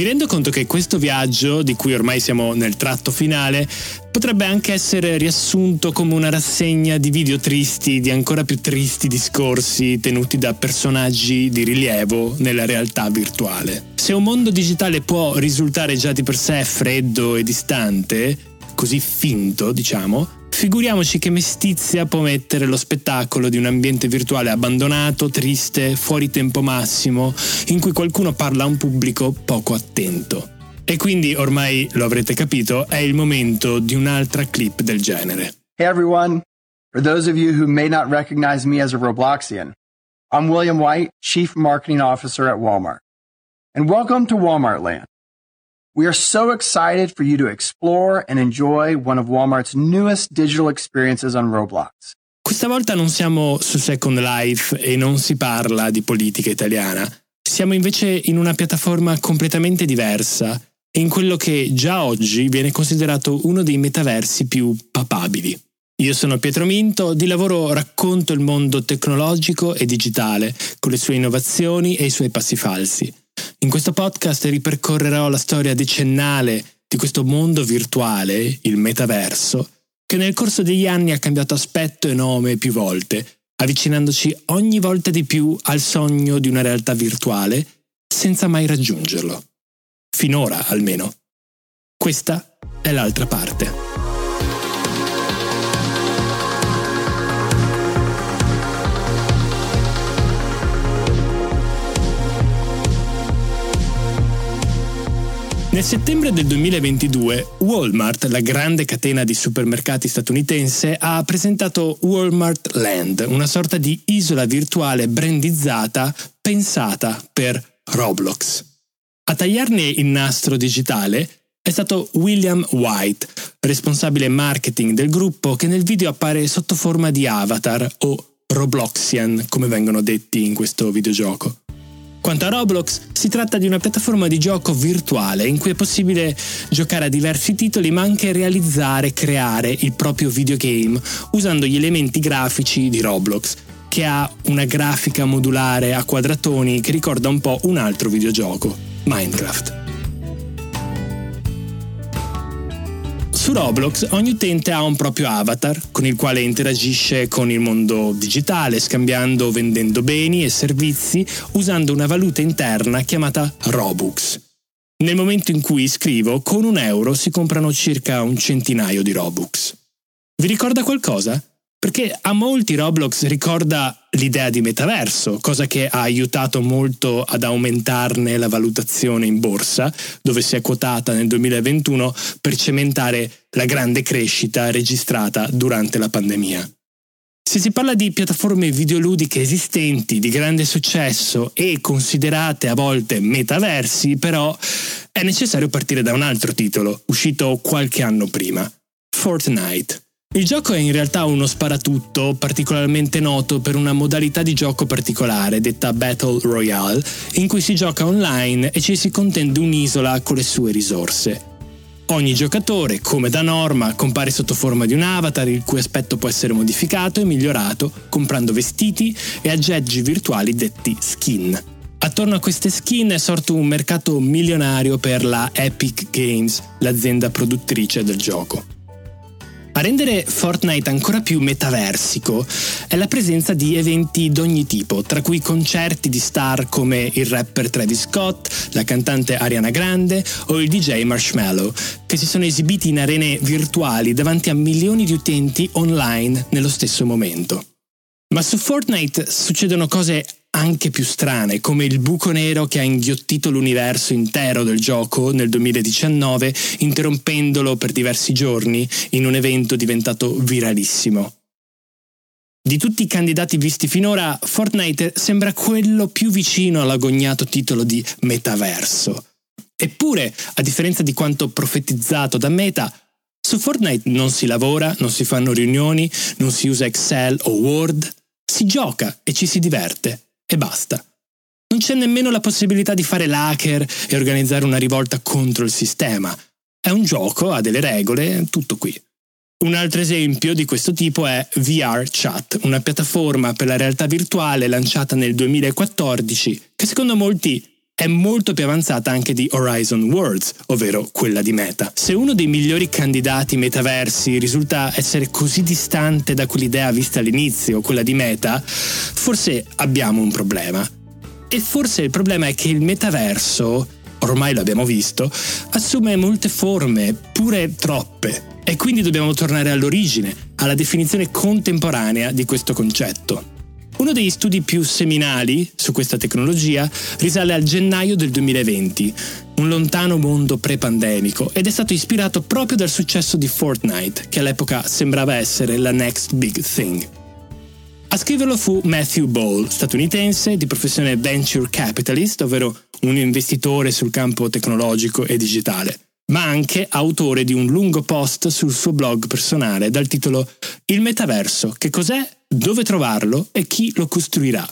Mi rendo conto che questo viaggio, di cui ormai siamo nel tratto finale, potrebbe anche essere riassunto come una rassegna di video tristi, di ancora più tristi discorsi tenuti da personaggi di rilievo nella realtà virtuale. Se un mondo digitale può risultare già di per sé freddo e distante, così finto, diciamo, Figuriamoci che mestizia può mettere lo spettacolo di un ambiente virtuale abbandonato, triste, fuori tempo massimo, in cui qualcuno parla a un pubblico poco attento. E quindi, ormai lo avrete capito, è il momento di un'altra clip del genere. Hey everyone! For those of you who may not recognize me as a Robloxian, I'm William White, Chief Marketing Officer at Walmart. And welcome to Walmart Land. We are so excited for you to explore and enjoy one of Walmart's newest digital experiences on Roblox. Questa volta non siamo su Second Life e non si parla di politica italiana. Siamo invece in una piattaforma completamente diversa in quello che già oggi viene considerato uno dei metaversi più papabili. Io sono Pietro Minto, di lavoro racconto il mondo tecnologico e digitale, con le sue innovazioni e i suoi passi falsi. In questo podcast ripercorrerò la storia decennale di questo mondo virtuale, il metaverso, che nel corso degli anni ha cambiato aspetto e nome più volte, avvicinandoci ogni volta di più al sogno di una realtà virtuale senza mai raggiungerlo. Finora almeno. Questa è l'altra parte. Nel settembre del 2022 Walmart, la grande catena di supermercati statunitense, ha presentato Walmart Land, una sorta di isola virtuale brandizzata pensata per Roblox. A tagliarne il nastro digitale è stato William White, responsabile marketing del gruppo che nel video appare sotto forma di avatar o Robloxian, come vengono detti in questo videogioco. Quanto a Roblox, si tratta di una piattaforma di gioco virtuale in cui è possibile giocare a diversi titoli ma anche realizzare e creare il proprio videogame usando gli elementi grafici di Roblox, che ha una grafica modulare a quadratoni che ricorda un po' un altro videogioco, Minecraft. Su Roblox ogni utente ha un proprio avatar con il quale interagisce con il mondo digitale, scambiando o vendendo beni e servizi usando una valuta interna chiamata Robux. Nel momento in cui scrivo, con un euro si comprano circa un centinaio di Robux. Vi ricorda qualcosa? Perché a molti Roblox ricorda l'idea di metaverso, cosa che ha aiutato molto ad aumentarne la valutazione in borsa, dove si è quotata nel 2021 per cementare la grande crescita registrata durante la pandemia. Se si parla di piattaforme videoludiche esistenti di grande successo e considerate a volte metaversi, però è necessario partire da un altro titolo, uscito qualche anno prima, Fortnite. Il gioco è in realtà uno sparatutto particolarmente noto per una modalità di gioco particolare detta Battle Royale, in cui si gioca online e ci si contende un'isola con le sue risorse. Ogni giocatore, come da norma, compare sotto forma di un avatar il cui aspetto può essere modificato e migliorato comprando vestiti e aggeggi virtuali detti skin. Attorno a queste skin è sorto un mercato milionario per la Epic Games, l'azienda produttrice del gioco. A rendere Fortnite ancora più metaversico è la presenza di eventi d'ogni tipo, tra cui concerti di star come il rapper Travis Scott, la cantante Ariana Grande o il DJ Marshmallow, che si sono esibiti in arene virtuali davanti a milioni di utenti online nello stesso momento. Ma su Fortnite succedono cose anche più strane, come il buco nero che ha inghiottito l'universo intero del gioco nel 2019, interrompendolo per diversi giorni in un evento diventato viralissimo. Di tutti i candidati visti finora, Fortnite sembra quello più vicino all'agognato titolo di metaverso. Eppure, a differenza di quanto profetizzato da Meta, Su Fortnite non si lavora, non si fanno riunioni, non si usa Excel o Word, si gioca e ci si diverte e basta. Non c'è nemmeno la possibilità di fare l'hacker e organizzare una rivolta contro il sistema. È un gioco, ha delle regole, tutto qui. Un altro esempio di questo tipo è VR Chat, una piattaforma per la realtà virtuale lanciata nel 2014 che secondo molti è molto più avanzata anche di Horizon Worlds, ovvero quella di Meta. Se uno dei migliori candidati metaversi risulta essere così distante da quell'idea vista all'inizio, quella di Meta, forse abbiamo un problema. E forse il problema è che il metaverso, ormai lo abbiamo visto, assume molte forme, pure troppe. E quindi dobbiamo tornare all'origine, alla definizione contemporanea di questo concetto. Uno degli studi più seminali su questa tecnologia risale al gennaio del 2020, un lontano mondo pre-pandemico, ed è stato ispirato proprio dal successo di Fortnite, che all'epoca sembrava essere la next big thing. A scriverlo fu Matthew Ball, statunitense di professione venture capitalist, ovvero un investitore sul campo tecnologico e digitale ma anche autore di un lungo post sul suo blog personale dal titolo Il metaverso, che cos'è, dove trovarlo e chi lo costruirà.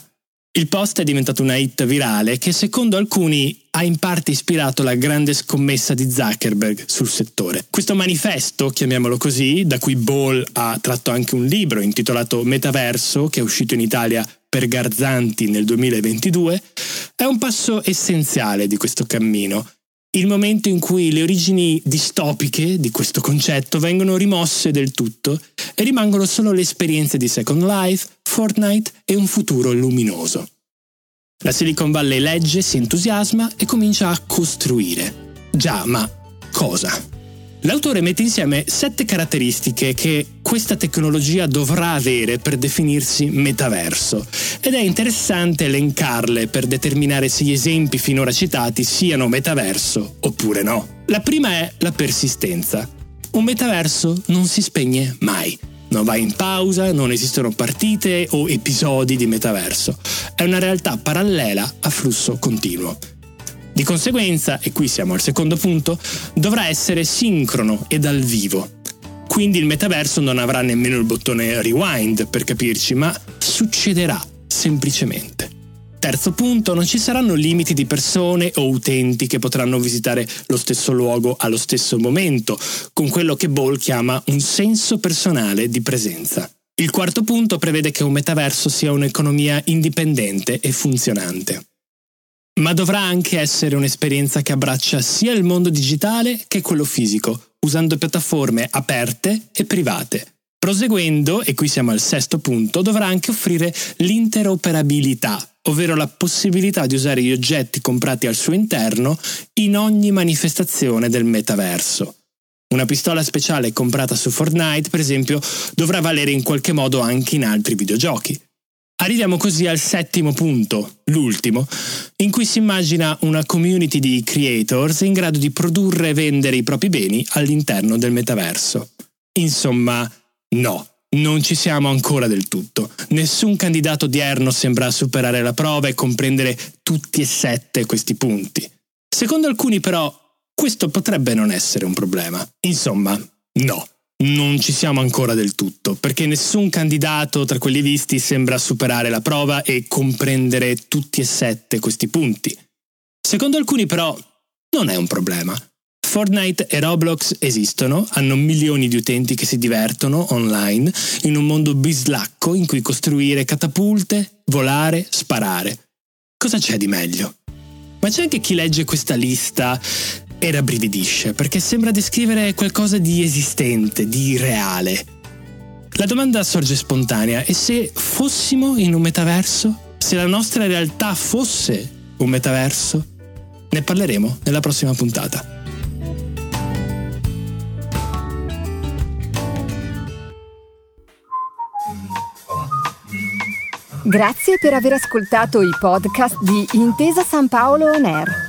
Il post è diventato una hit virale che secondo alcuni ha in parte ispirato la grande scommessa di Zuckerberg sul settore. Questo manifesto, chiamiamolo così, da cui Ball ha tratto anche un libro intitolato Metaverso, che è uscito in Italia per Garzanti nel 2022, è un passo essenziale di questo cammino il momento in cui le origini distopiche di questo concetto vengono rimosse del tutto e rimangono solo le esperienze di Second Life, Fortnite e un futuro luminoso. La Silicon Valley legge, si entusiasma e comincia a costruire. Già, ma cosa? L'autore mette insieme sette caratteristiche che questa tecnologia dovrà avere per definirsi metaverso ed è interessante elencarle per determinare se gli esempi finora citati siano metaverso oppure no. La prima è la persistenza. Un metaverso non si spegne mai. Non va in pausa, non esistono partite o episodi di metaverso. È una realtà parallela a flusso continuo. Di conseguenza, e qui siamo al secondo punto, dovrà essere sincrono e dal vivo. Quindi il metaverso non avrà nemmeno il bottone rewind per capirci, ma succederà semplicemente. Terzo punto, non ci saranno limiti di persone o utenti che potranno visitare lo stesso luogo allo stesso momento, con quello che Ball chiama un senso personale di presenza. Il quarto punto prevede che un metaverso sia un'economia indipendente e funzionante ma dovrà anche essere un'esperienza che abbraccia sia il mondo digitale che quello fisico, usando piattaforme aperte e private. Proseguendo, e qui siamo al sesto punto, dovrà anche offrire l'interoperabilità, ovvero la possibilità di usare gli oggetti comprati al suo interno in ogni manifestazione del metaverso. Una pistola speciale comprata su Fortnite, per esempio, dovrà valere in qualche modo anche in altri videogiochi. Arriviamo così al settimo punto, l'ultimo, in cui si immagina una community di creators in grado di produrre e vendere i propri beni all'interno del metaverso. Insomma, no, non ci siamo ancora del tutto. Nessun candidato odierno sembra superare la prova e comprendere tutti e sette questi punti. Secondo alcuni però, questo potrebbe non essere un problema. Insomma, no non ci siamo ancora del tutto, perché nessun candidato tra quelli visti sembra superare la prova e comprendere tutti e sette questi punti. Secondo alcuni però non è un problema. Fortnite e Roblox esistono, hanno milioni di utenti che si divertono online in un mondo bislacco in cui costruire catapulte, volare, sparare. Cosa c'è di meglio? Ma c'è anche chi legge questa lista e rabbrividisce perché sembra descrivere qualcosa di esistente, di reale. La domanda sorge spontanea, e se fossimo in un metaverso? Se la nostra realtà fosse un metaverso? Ne parleremo nella prossima puntata. Grazie per aver ascoltato i podcast di Intesa San Paolo On Air.